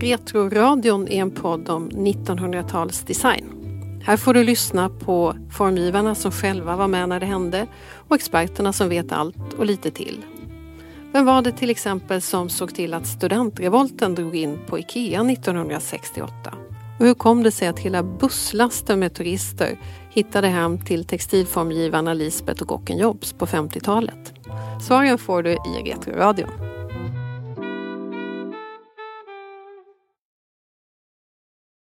Retroradion är en podd om 1900-talsdesign. Här får du lyssna på formgivarna som själva var med när det hände och experterna som vet allt och lite till. Vem var det till exempel som såg till att studentrevolten drog in på IKEA 1968? Och hur kom det sig att hela busslaster med turister hittade hem till textilformgivarna Lisbeth och Gocken Jobs på 50-talet? Svaren får du i Retroradion.